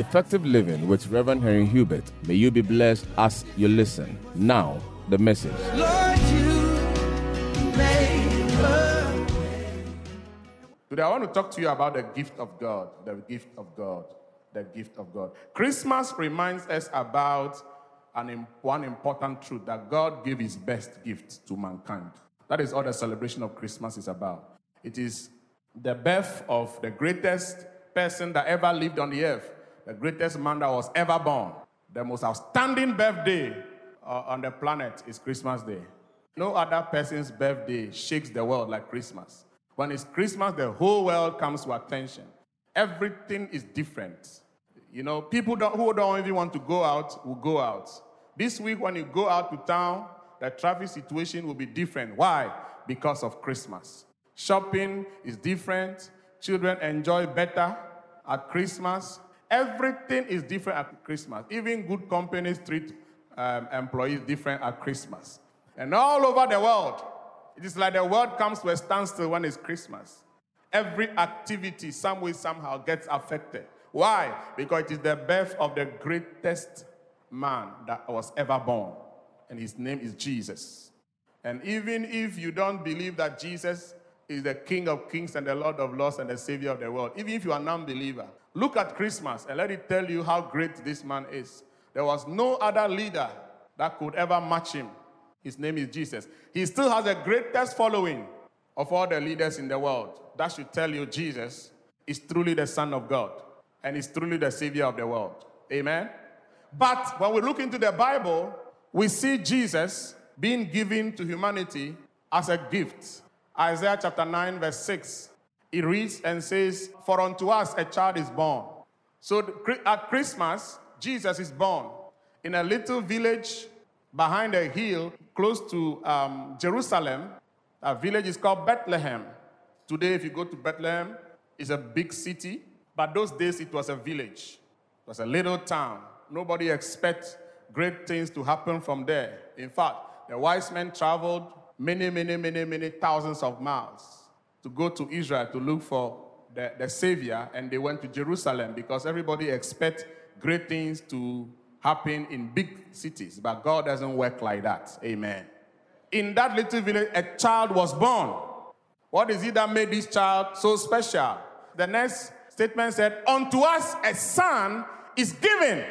Effective Living with Reverend Henry Hubert. May you be blessed as you listen. Now, the message. Lord, you Today, I want to talk to you about the gift of God. The gift of God. The gift of God. Christmas reminds us about an, one important truth that God gave his best gift to mankind. That is all the celebration of Christmas is about. It is the birth of the greatest person that ever lived on the earth, the greatest man that was ever born. The most outstanding birthday uh, on the planet is Christmas Day. No other person's birthday shakes the world like Christmas. When it's Christmas, the whole world comes to attention. Everything is different. You know, people don't, who don't even want to go out will go out. This week, when you go out to town, the traffic situation will be different. Why? Because of Christmas. Shopping is different. Children enjoy better at Christmas. Everything is different at Christmas. Even good companies treat um, employees different at Christmas. And all over the world, it is like the world comes to a standstill when it's Christmas. Every activity, some way, somehow, gets affected. Why? Because it is the birth of the greatest man that was ever born, and his name is Jesus. And even if you don't believe that Jesus is the King of kings and the Lord of lords and the Savior of the world, even if you are a non believer, look at Christmas and let it tell you how great this man is. There was no other leader that could ever match him. His name is Jesus. He still has the greatest following of all the leaders in the world. That should tell you Jesus is truly the Son of God and is truly the Savior of the world. Amen. But when we look into the Bible, we see Jesus being given to humanity as a gift. Isaiah chapter 9, verse 6. It reads and says, For unto us a child is born. So at Christmas, Jesus is born in a little village behind a hill close to um, Jerusalem. A village is called Bethlehem. Today, if you go to Bethlehem, it's a big city, but those days it was a village. It was a little town. Nobody expects great things to happen from there. In fact, the wise men traveled many, many, many, many thousands of miles to go to Israel to look for the, the Savior, and they went to Jerusalem because everybody expects great things to happen in big cities, but God doesn't work like that. Amen. In that little village, a child was born. What is it that made this child so special? The next statement said, Unto us a son is given.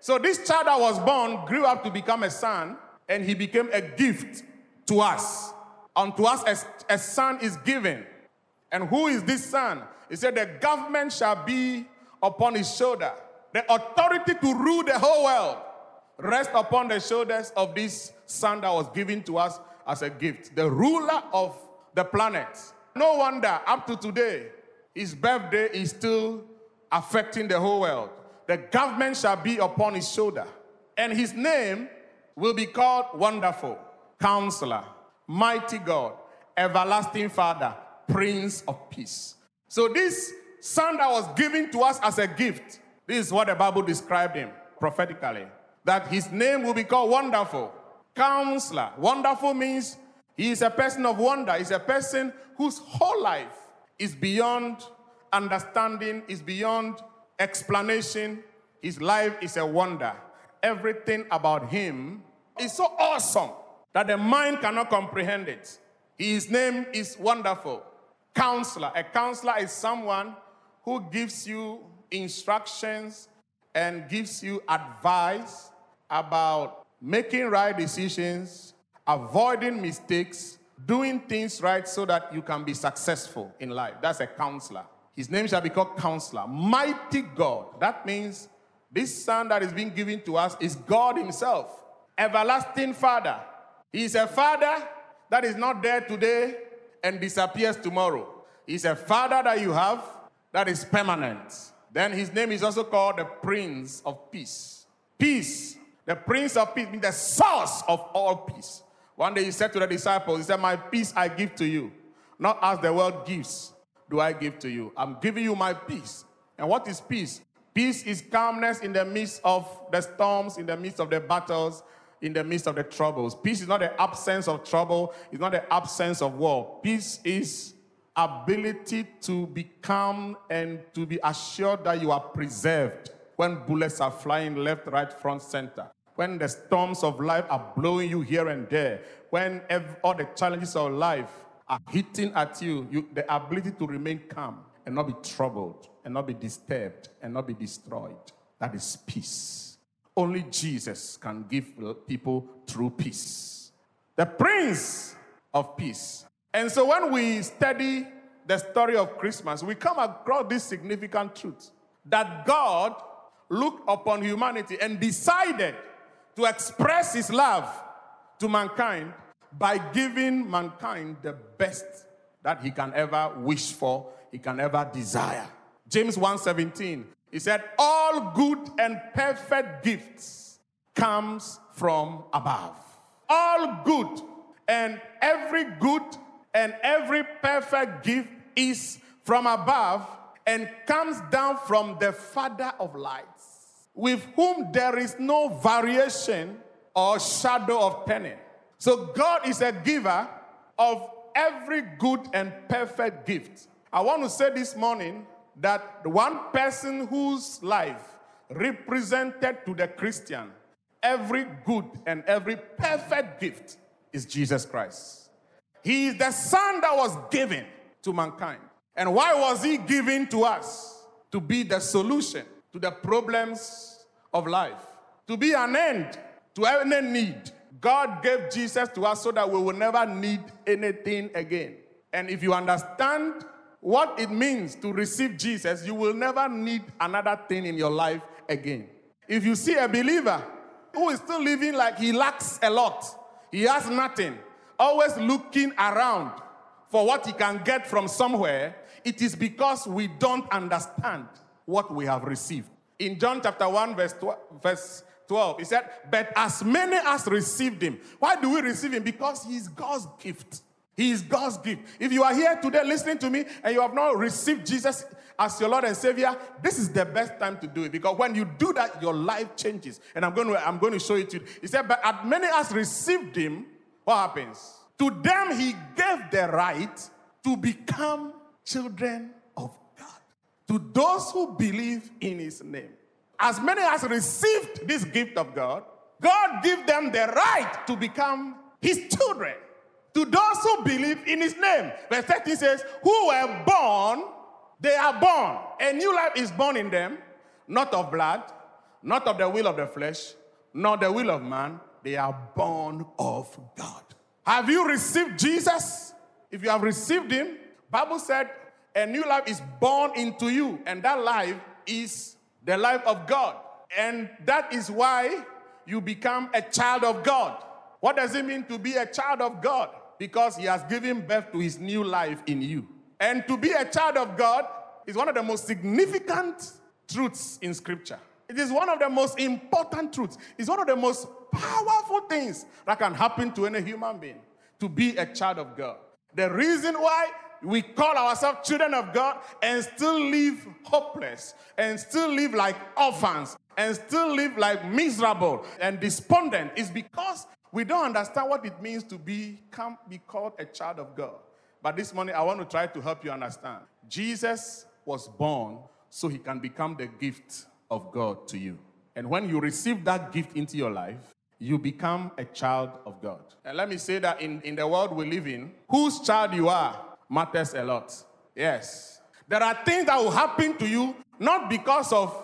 So this child that was born grew up to become a son, and he became a gift to us. Unto us a, a son is given. And who is this son? He said, The government shall be upon his shoulder. The authority to rule the whole world rest upon the shoulders of this son that was given to us as a gift. The ruler of the planet. No wonder up to today, his birthday is still affecting the whole world. The government shall be upon his shoulder, and his name will be called Wonderful, Counselor, Mighty God, Everlasting Father, Prince of Peace. So, this son that was given to us as a gift, this is what the Bible described him prophetically that his name will be called Wonderful, Counselor. Wonderful means he is a person of wonder, he's a person whose whole life is beyond understanding, is beyond explanation. His life is a wonder. Everything about him is so awesome that the mind cannot comprehend it. His name is Wonderful. Counselor. A counselor is someone who gives you instructions and gives you advice about making right decisions, avoiding mistakes, doing things right so that you can be successful in life. That's a counselor. His name shall be called Counselor. Mighty God. That means this son that is being given to us is God Himself. Everlasting Father. He is a father that is not there today and disappears tomorrow. He's a father that you have that is permanent. Then his name is also called the Prince of Peace. Peace. The Prince of Peace means the source of all peace. One day he said to the disciples, He said, My peace I give to you, not as the world gives, do I give to you. I'm giving you my peace. And what is peace? Peace is calmness in the midst of the storms, in the midst of the battles, in the midst of the troubles. Peace is not the absence of trouble, it's not the absence of war. Peace is ability to be calm and to be assured that you are preserved when bullets are flying left, right, front, center, when the storms of life are blowing you here and there, when ev- all the challenges of life are hitting at you, you, the ability to remain calm and not be troubled and not be disturbed and not be destroyed. That is peace. Only Jesus can give people true peace. The Prince of Peace. And so when we study the story of Christmas, we come across this significant truth that God looked upon humanity and decided to express his love to mankind by giving mankind the best that he can ever wish for, he can ever desire. James 1:17, he said, "All good and perfect gifts comes from above." All good and every good and every perfect gift is from above and comes down from the Father of lights, with whom there is no variation or shadow of turning. So God is a giver of every good and perfect gift. I want to say this morning that the one person whose life represented to the Christian every good and every perfect gift is Jesus Christ. He is the Son that was given to mankind. And why was He given to us? To be the solution to the problems of life, to be an end to any need. God gave Jesus to us so that we will never need anything again. And if you understand what it means to receive Jesus, you will never need another thing in your life again. If you see a believer who is still living like he lacks a lot, he has nothing, always looking around for what he can get from somewhere, it is because we don't understand what we have received. In John chapter 1, verse 12, verse 12, he said, But as many as received him. Why do we receive him? Because he is God's gift. He is God's gift. If you are here today listening to me and you have not received Jesus as your Lord and Savior, this is the best time to do it because when you do that, your life changes. And I'm going to, I'm going to show it to you. He said, But as many as received him, what happens? To them he gave the right to become children of God. To those who believe in his name. As many as received this gift of God, God give them the right to become his children. To those who believe in his name. Verse 13 says, Who were born, they are born. A new life is born in them, not of blood, not of the will of the flesh, not the will of man. They are born of God. Have you received Jesus? If you have received him, Bible said a new life is born into you, and that life is the life of God. And that is why you become a child of God. What does it mean to be a child of God? Because he has given birth to his new life in you. And to be a child of God is one of the most significant truths in scripture. It is one of the most important truths. It's one of the most powerful things that can happen to any human being to be a child of God. The reason why we call ourselves children of God and still live hopeless and still live like orphans and still live like miserable and despondent is because we don't understand what it means to be, come, be called a child of God. But this morning, I want to try to help you understand. Jesus was born so he can become the gift of God to you. And when you receive that gift into your life, you become a child of God. And let me say that in, in the world we live in, whose child you are matters a lot. Yes. There are things that will happen to you not because of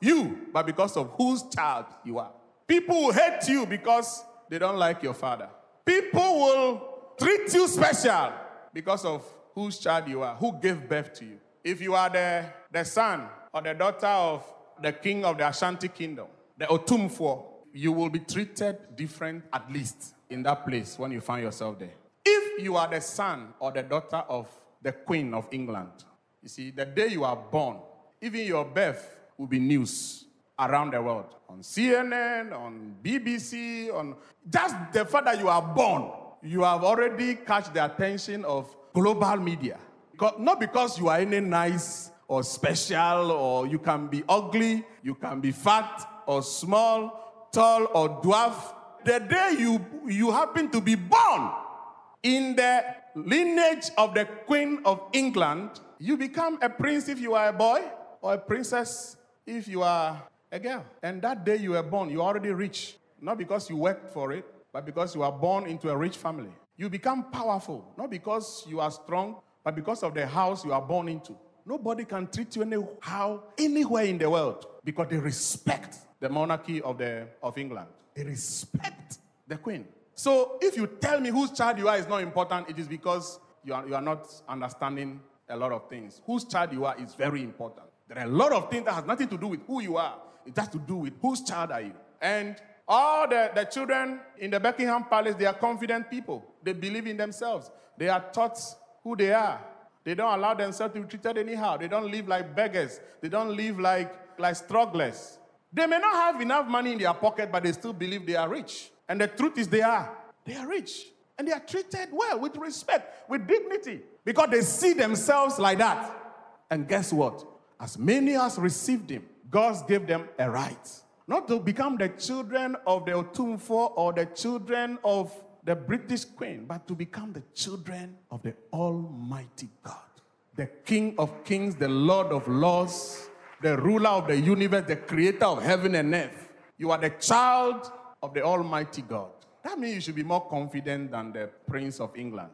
you, but because of whose child you are. People will hate you because they don't like your father. People will treat you special because of whose child you are, who gave birth to you. If you are the, the son or the daughter of the king of the Ashanti kingdom, the Otumfuo, you will be treated different at least in that place when you find yourself there. If you are the son or the daughter of the queen of England, you see, the day you are born, even your birth will be news around the world on CNN, on BBC, on just the fact that you are born, you have already catch the attention of global media. Not because you are any nice or special, or you can be ugly, you can be fat or small, tall or dwarf. The day you, you happen to be born in the lineage of the Queen of England, you become a prince if you are a boy, or a princess if you are A girl. And that day you were born, you're already rich. Not because you worked for it, but because you are born into a rich family. You become powerful, not because you are strong, but because of the house you are born into. Nobody can treat you anyhow anywhere in the world because they respect the monarchy of, the, of England. They respect the queen. So if you tell me whose child you are is not important, it is because you are, you are not understanding a lot of things. Whose child you are is very important. There are a lot of things that has nothing to do with who you are. It has to do with whose child are you. And all the, the children in the Buckingham Palace, they are confident people. They believe in themselves. They are taught who they are. They don't allow themselves to be treated anyhow. They don't live like beggars. They don't live like, like strugglers. They may not have enough money in their pocket, but they still believe they are rich. And the truth is, they are. They are rich. And they are treated well, with respect, with dignity, because they see themselves like that. And guess what? As many as received him, God gave them a right. Not to become the children of the Otumfuo or the children of the British Queen, but to become the children of the Almighty God, the King of Kings, the Lord of Lords, the ruler of the universe, the creator of heaven and earth. You are the child of the Almighty God. That means you should be more confident than the Prince of England,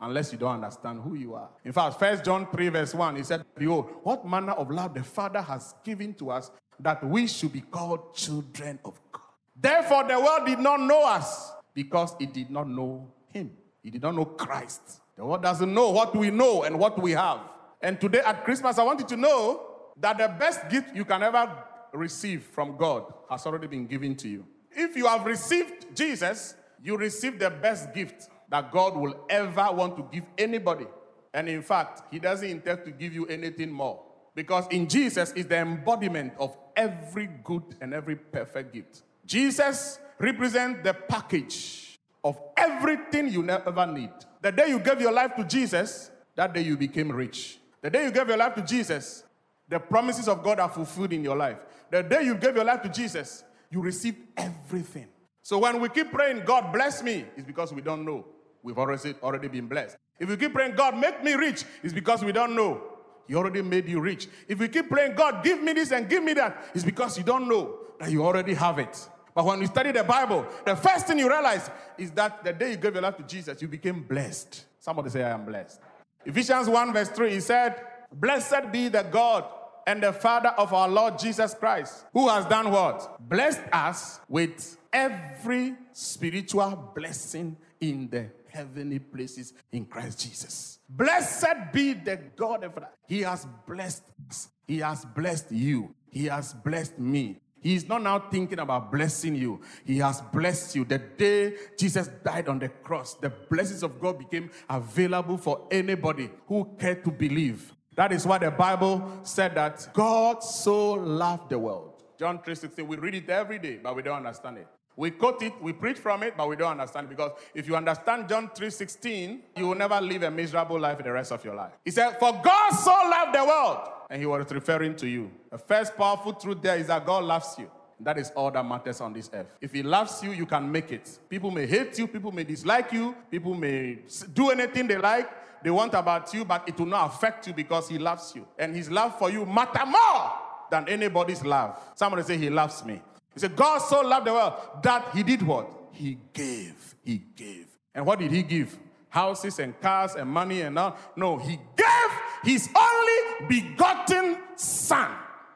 unless you don't understand who you are. In fact, First John 3, verse 1, he said, Behold, what manner of love the Father has given to us that we should be called children of God. Therefore, the world did not know us because it did not know him. It did not know Christ. The world doesn't know what we know and what we have. And today at Christmas, I want you to know that the best gift you can ever receive from God has already been given to you. If you have received Jesus, you receive the best gift that God will ever want to give anybody. And in fact, He doesn't intend to give you anything more. Because in Jesus is the embodiment of every good and every perfect gift. Jesus represents the package of everything you ever need. The day you gave your life to Jesus, that day you became rich. The day you gave your life to Jesus, the promises of God are fulfilled in your life. The day you gave your life to Jesus, you received everything. So when we keep praying, God bless me, it's because we don't know. We've already, already been blessed. If we keep praying, God make me rich, it's because we don't know. He already made you rich. If we keep praying, God give me this and give me that, it's because you don't know that you already have it. But when you study the Bible, the first thing you realize is that the day you gave your life to Jesus, you became blessed. Somebody say, I am blessed. Ephesians 1, verse 3, he said, Blessed be the God and the Father of our Lord Jesus Christ, who has done what? Blessed us with every spiritual blessing in the heavenly places in Christ Jesus. Blessed be the God and Father. He has blessed us. He has blessed you. He has blessed me. He is not now thinking about blessing you. He has blessed you. The day Jesus died on the cross, the blessings of God became available for anybody who cared to believe. That is why the Bible said that God so loved the world. John 3:16. We read it every day, but we don't understand it. We quote it, we preach from it, but we don't understand it because if you understand John 3:16, you will never live a miserable life the rest of your life. He said, "For God so loved the world," and he was referring to you. The first powerful truth there is that God loves you. That is all that matters on this earth. If He loves you, you can make it. People may hate you, people may dislike you, people may do anything they like, they want about you, but it will not affect you because He loves you. And His love for you matter more than anybody's love. Somebody say, He loves me. He said, God so loved the world that He did what? He gave. He gave. And what did He give? Houses and cars and money and all. No, He gave His only begotten Son.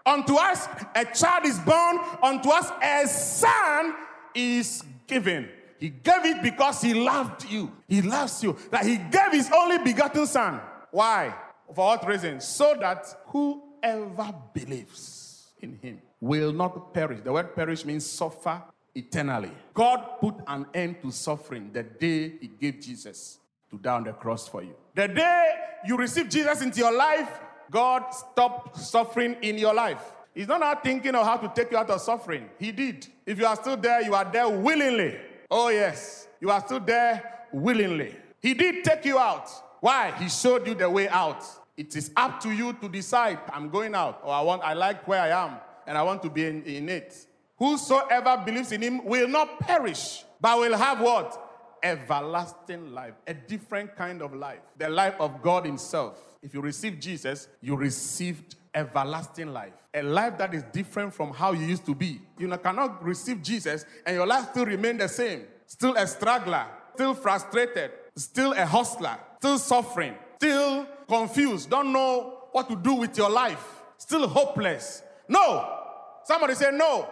Unto us a child is born, unto us a son is given. He gave it because he loved you. He loves you. That he gave his only begotten son. Why? For what reason? So that whoever believes in him will not perish. The word perish means suffer eternally. God put an end to suffering the day he gave Jesus to die on the cross for you. The day you receive Jesus into your life, God stopped suffering in your life. He's not now thinking of how to take you out of suffering. He did. If you are still there, you are there willingly. Oh, yes. You are still there willingly. He did take you out. Why? He showed you the way out. It is up to you to decide I'm going out, or I want I like where I am, and I want to be in, in it. Whosoever believes in him will not perish, but will have what? Everlasting life, a different kind of life, the life of God Himself. If you receive Jesus, you received everlasting life. A life that is different from how you used to be. You cannot receive Jesus and your life still remain the same. Still a struggler, still frustrated, still a hustler, still suffering, still confused, don't know what to do with your life, still hopeless. No. Somebody say no.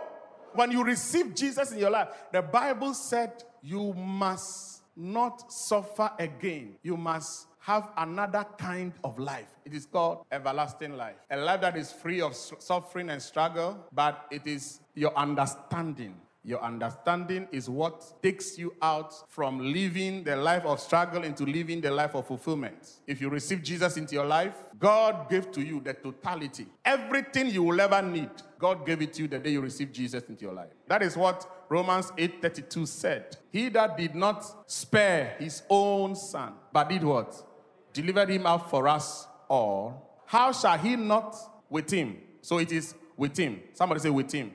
When you receive Jesus in your life, the Bible said you must not suffer again. You must have another kind of life. It is called everlasting life. A life that is free of suffering and struggle, but it is your understanding. Your understanding is what takes you out from living the life of struggle into living the life of fulfillment. If you receive Jesus into your life, God gave to you the totality. Everything you will ever need, God gave it to you the day you received Jesus into your life. That is what Romans 8:32 said. He that did not spare his own son, but did what? delivered him up for us all, how shall he not with him? So it is with him. Somebody say with him.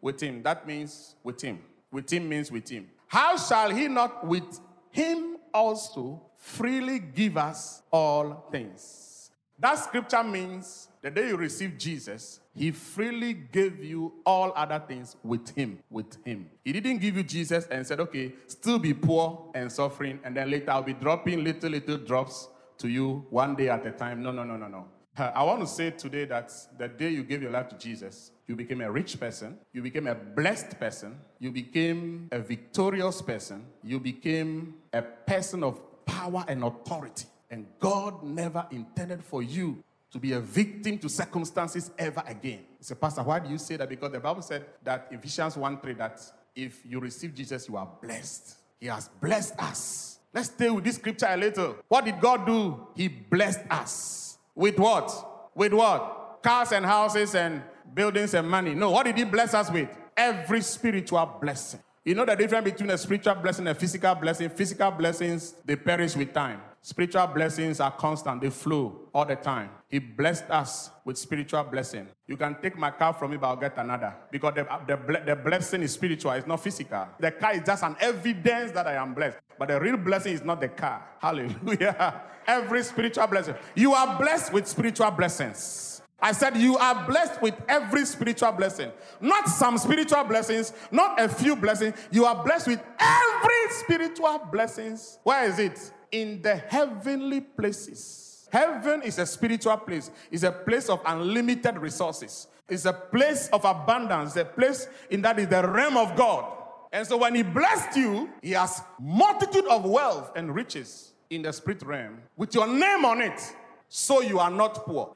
With him. That means with him. With him means with him. How shall he not with him also freely give us all things? That scripture means the day you receive Jesus, he freely gave you all other things with him. With him. He didn't give you Jesus and said, okay, still be poor and suffering, and then later I'll be dropping little, little drops to you one day at a time. No, no, no, no, no. I want to say today that the day you gave your life to Jesus, you became a rich person, you became a blessed person, you became a victorious person, you became a person of power and authority. And God never intended for you to be a victim to circumstances ever again. So, Pastor, why do you say that? Because the Bible said that Ephesians 1 3 that if you receive Jesus, you are blessed. He has blessed us. Let's stay with this scripture a little. What did God do? He blessed us. With what? With what? Cars and houses and buildings and money. No, what did He bless us with? Every spiritual blessing. You know the difference between a spiritual blessing and a physical blessing? Physical blessings, they perish with time. Spiritual blessings are constant, they flow all the time. He blessed us with spiritual blessing. You can take my car from me, but I'll get another. Because the, the, the blessing is spiritual, it's not physical. The car is just an evidence that I am blessed. But the real blessing is not the car. Hallelujah. Every spiritual blessing. You are blessed with spiritual blessings. I said, You are blessed with every spiritual blessing. Not some spiritual blessings, not a few blessings. You are blessed with every spiritual blessings. Where is it? In the heavenly places. Heaven is a spiritual place, it's a place of unlimited resources, it's a place of abundance, a place in that is the realm of God. And so when He blessed you, He has multitude of wealth and riches in the spirit realm with your name on it, so you are not poor.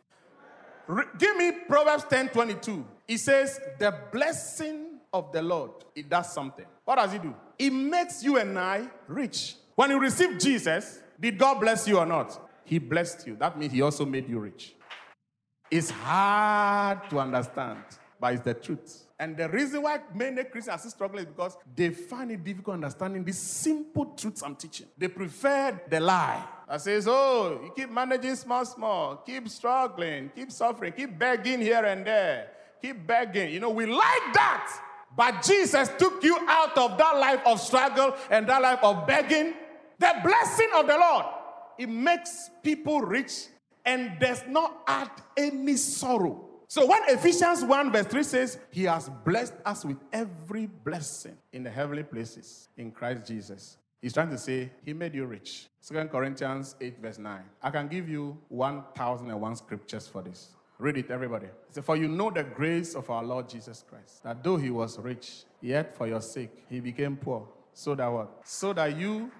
Re- give me Proverbs 10 22. It says, The blessing of the Lord, it does something. What does it do? It makes you and I rich. When you received Jesus, did God bless you or not? He blessed you. That means He also made you rich. It's hard to understand, but it's the truth. And the reason why many Christians are still struggling is because they find it difficult understanding these simple truths I'm teaching. They prefer the lie that says, oh, you keep managing small, small, keep struggling, keep suffering, keep begging here and there, keep begging. You know, we like that. But Jesus took you out of that life of struggle and that life of begging. The blessing of the Lord, it makes people rich and does not add any sorrow. So when Ephesians 1 verse 3 says, He has blessed us with every blessing in the heavenly places in Christ Jesus, He's trying to say, He made you rich. 2 Corinthians 8 verse 9. I can give you 1001 scriptures for this. Read it, everybody. For you know the grace of our Lord Jesus Christ, that though he was rich, yet for your sake he became poor. So that what? So that you,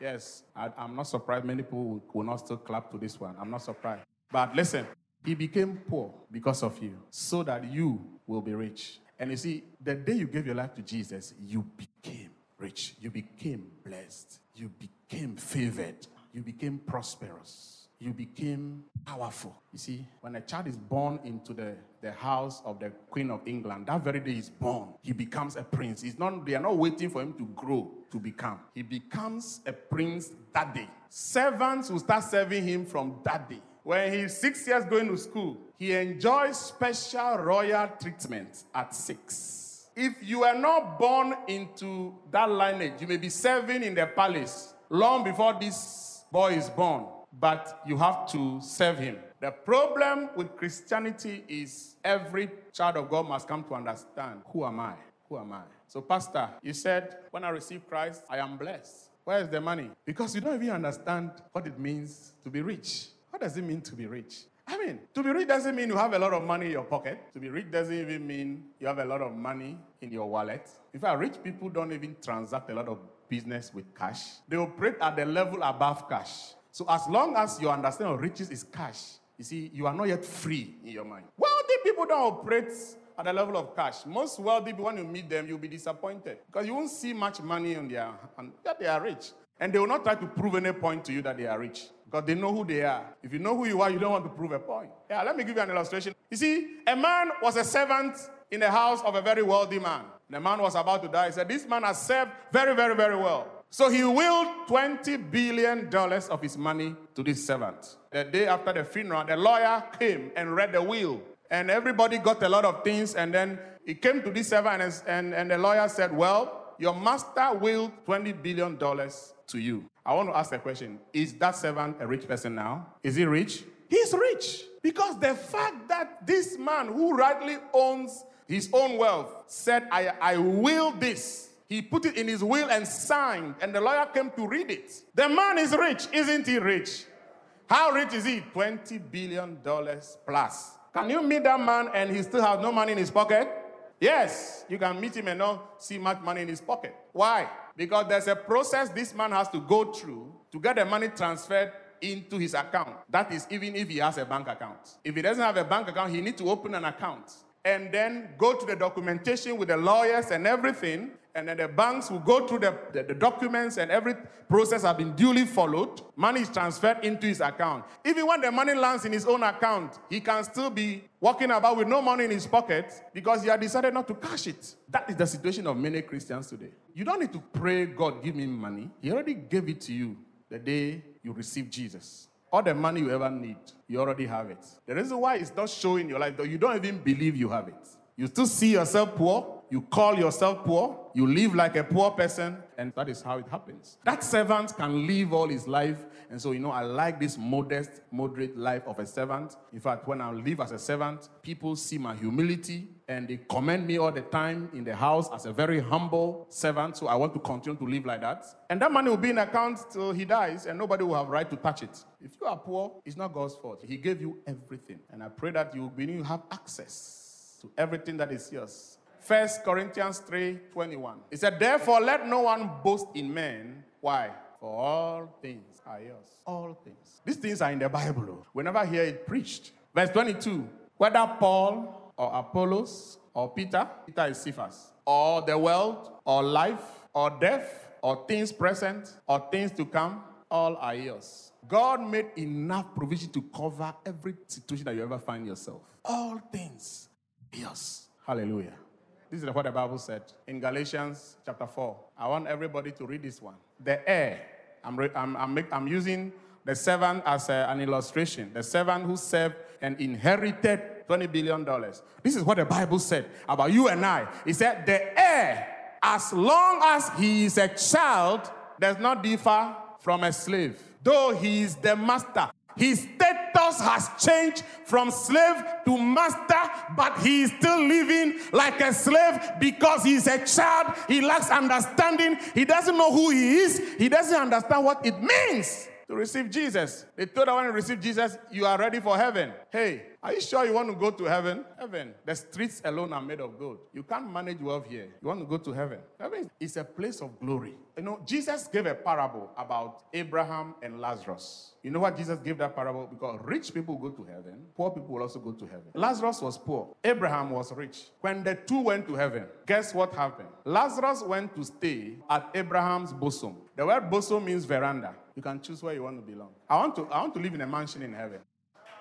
yes, I, am not surprised many people will, will not still clap to this one. I'm not surprised. But listen, he became poor because of you, so that you will be rich. And you see, the day you gave your life to Jesus, you became rich. You became blessed. You became favored. You became prosperous. You became powerful. You see, when a child is born into the, the house of the Queen of England, that very day he's born, he becomes a prince. He's not, they are not waiting for him to grow to become. He becomes a prince that day. Servants will start serving him from that day. When he's six years going to school, he enjoys special royal treatment at six. If you are not born into that lineage, you may be serving in the palace long before this boy is born. But you have to serve him. The problem with Christianity is every child of God must come to understand who am I? Who am I? So, Pastor, you said, when I receive Christ, I am blessed. Where is the money? Because you don't even understand what it means to be rich. What does it mean to be rich? I mean, to be rich doesn't mean you have a lot of money in your pocket. To be rich doesn't even mean you have a lot of money in your wallet. In fact, rich people don't even transact a lot of business with cash. They operate at the level above cash. So as long as your understanding of riches is cash, you see, you are not yet free in your mind. Wealthy people don't operate at the level of cash. Most wealthy people, when you meet them, you'll be disappointed because you won't see much money on their hand, that they are rich. And they will not try to prove any point to you that they are rich because they know who they are. If you know who you are, you don't want to prove a point. Yeah, let me give you an illustration. You see, a man was a servant in the house of a very wealthy man. The man was about to die. He said, This man has served very, very, very well. So he willed $20 billion of his money to this servant. The day after the funeral, the lawyer came and read the will. And everybody got a lot of things. And then he came to this servant, and, and, and the lawyer said, Well, your master willed $20 billion to you. I want to ask a question Is that servant a rich person now? Is he rich? He's rich. Because the fact that this man who rightly owns his own wealth said, I, I will this. He put it in his will and signed, and the lawyer came to read it. The man is rich, isn't he rich? How rich is he? $20 billion plus. Can you meet that man and he still has no money in his pocket? Yes, you can meet him and not see much money in his pocket. Why? Because there's a process this man has to go through to get the money transferred into his account. That is, even if he has a bank account. If he doesn't have a bank account, he needs to open an account and then go to the documentation with the lawyers and everything. And then the banks will go through the, the, the, documents and every process has been duly followed. Money is transferred into his account. Even when the money lands in his own account, he can still be walking about with no money in his pocket because he had decided not to cash it. That is the situation of many Christians today. You don't need to pray, God, give me money. He already gave it to you the day you received Jesus. All the money you ever need, you already have it. The reason why it's not showing your life, though, you don't even believe you have it. You still see yourself poor, you call yourself poor, you live like a poor person, and that is how it happens. That servant can live all his life, and so, you know, I like this modest, moderate life of a servant. In fact, when I live as a servant, people see my humility and they commend me all the time in the house as a very humble servant. So I want to continue to live like that. And that money will be in account till he dies, and nobody will have right to touch it. If you are poor, it's not God's fault. He gave you everything. And I pray that you will have access to everything that is yours. First Corinthians 3 21. It said, Therefore, let no one boast in men. Why? For all things are yours. All things. These things are in the Bible. We never hear it preached. Verse 22. Whether Paul or Apollos or Peter, Peter is Cephas, or the world, or life, or death, or things present, or things to come, all are yours. God made enough provision to cover every situation that you ever find yourself. All things yours. Hallelujah. This is what the Bible said in Galatians chapter 4. I want everybody to read this one. The heir, I'm, I'm, I'm, I'm using the servant as a- an illustration. The servant who served and inherited $20 billion. This is what the Bible said about you and I. It said, The heir, as long as he is a child, does not differ from a slave, though he is the master. His status has changed from slave to master, but he is still living like a slave because he is a child. He lacks understanding. He doesn't know who he is. He doesn't understand what it means to receive Jesus. They told her when receive Jesus, you are ready for heaven. Hey, are you sure you want to go to heaven? Heaven. The streets alone are made of gold. You can't manage wealth here. You want to go to heaven. Heaven is a place of glory. You know, Jesus gave a parable about Abraham and Lazarus. You know what Jesus gave that parable? Because rich people go to heaven, poor people will also go to heaven. Lazarus was poor, Abraham was rich. When the two went to heaven, guess what happened? Lazarus went to stay at Abraham's bosom. The word bosom means veranda. You can choose where you want to belong. I want to, I want to live in a mansion in heaven.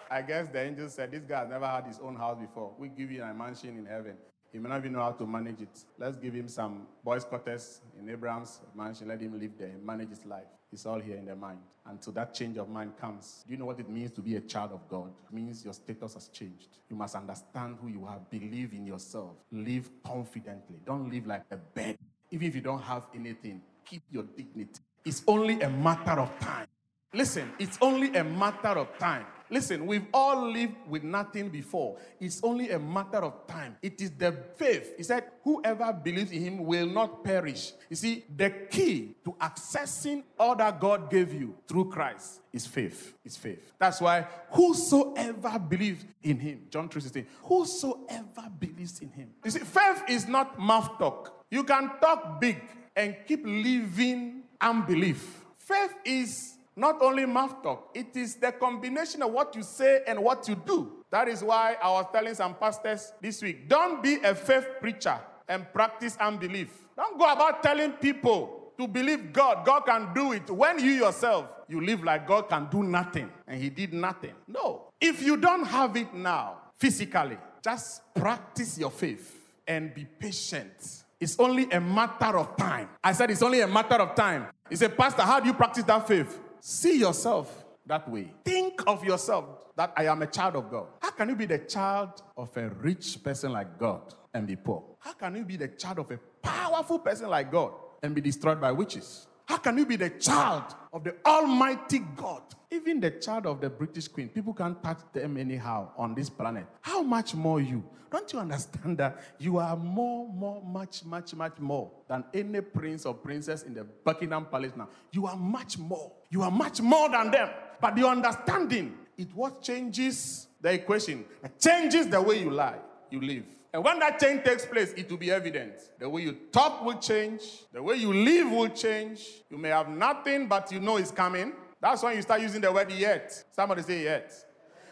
I guess the angel said, This guy has never had his own house before. We give you a mansion in heaven. He may not even know how to manage it. Let's give him some boys' quarters in Abraham's mansion. Let him live there, manage his life. It's all here in the mind. Until that change of mind comes. Do you know what it means to be a child of God? It means your status has changed. You must understand who you are. Believe in yourself. Live confidently. Don't live like a bed. Even if you don't have anything, keep your dignity. It's only a matter of time Listen, it's only a matter of time. Listen, we've all lived with nothing before. It's only a matter of time. It is the faith. He said, Whoever believes in him will not perish. You see, the key to accessing all that God gave you through Christ is faith. Is faith. That's why whosoever believes in him, John 3:16, whosoever believes in him. You see, faith is not mouth talk. You can talk big and keep living unbelief. Faith is not only mouth talk, it is the combination of what you say and what you do. That is why I was telling some pastors this week don't be a faith preacher and practice unbelief. Don't go about telling people to believe God. God can do it when you yourself you live like God can do nothing and He did nothing. No. If you don't have it now, physically, just practice your faith and be patient. It's only a matter of time. I said it's only a matter of time. He said, Pastor, how do you practice that faith? See yourself that way. Think of yourself that I am a child of God. How can you be the child of a rich person like God and be poor? How can you be the child of a powerful person like God and be destroyed by witches? How can you be the child of the Almighty God? Even the child of the British Queen, people can't touch them anyhow on this planet. How much more you? Don't you understand that you are more, more, much, much, much more than any prince or princess in the Buckingham Palace now? You are much more. You are much more than them. But the understanding, it what changes the equation, it changes the way you lie, you live. And when that change takes place, it will be evident. The way you talk will change, the way you live will change. You may have nothing, but you know it's coming. That's when you start using the word yet. Somebody say yet.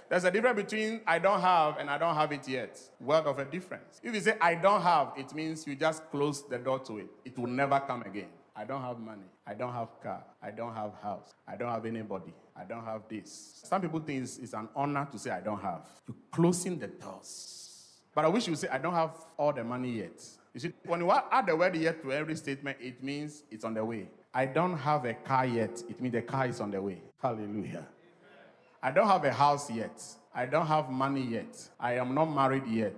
There's a difference between I don't have and I don't have it yet. Word of a difference. If you say I don't have, it means you just close the door to it. It will never come again. I don't have money. I don't have car. I don't have house. I don't have anybody. I don't have this. Some people think it's, it's an honor to say I don't have. You're closing the doors. But I wish you say I don't have all the money yet. You see, when you add the word yet to every statement, it means it's on the way. I don't have a car yet. It means the car is on the way. Hallelujah. I don't have a house yet. I don't have money yet. I am not married yet.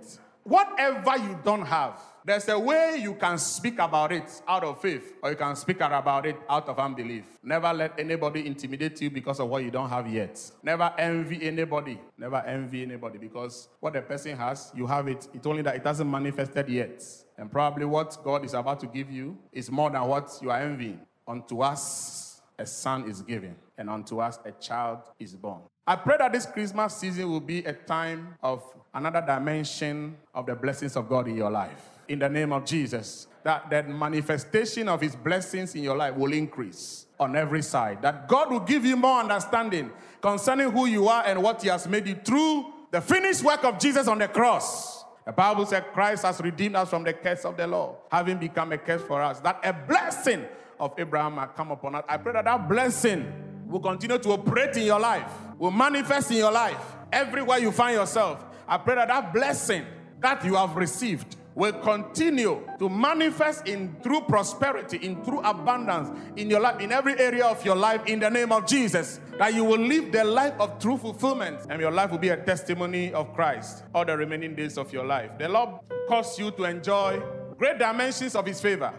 Whatever you don't have, there's a way you can speak about it out of faith, or you can speak about it out of unbelief. Never let anybody intimidate you because of what you don't have yet. Never envy anybody. Never envy anybody because what the person has, you have it. It's only that it hasn't manifested yet. And probably what God is about to give you is more than what you are envying. Unto us a son is given, and unto us a child is born. I pray that this Christmas season will be a time of another dimension of the blessings of God in your life. In the name of Jesus, that the manifestation of His blessings in your life will increase on every side. That God will give you more understanding concerning who you are and what He has made you through the finished work of Jesus on the cross. The Bible said Christ has redeemed us from the curse of the law, having become a curse for us. That a blessing of Abraham might come upon us. I pray that that blessing will continue to operate in your life, will manifest in your life, everywhere you find yourself. I pray that that blessing that you have received will continue to manifest in true prosperity, in true abundance in your life, in every area of your life, in the name of Jesus. That you will live the life of true fulfillment, and your life will be a testimony of Christ all the remaining days of your life. The Lord cause you to enjoy great dimensions of His favor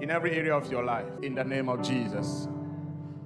in every area of your life, in the name of Jesus.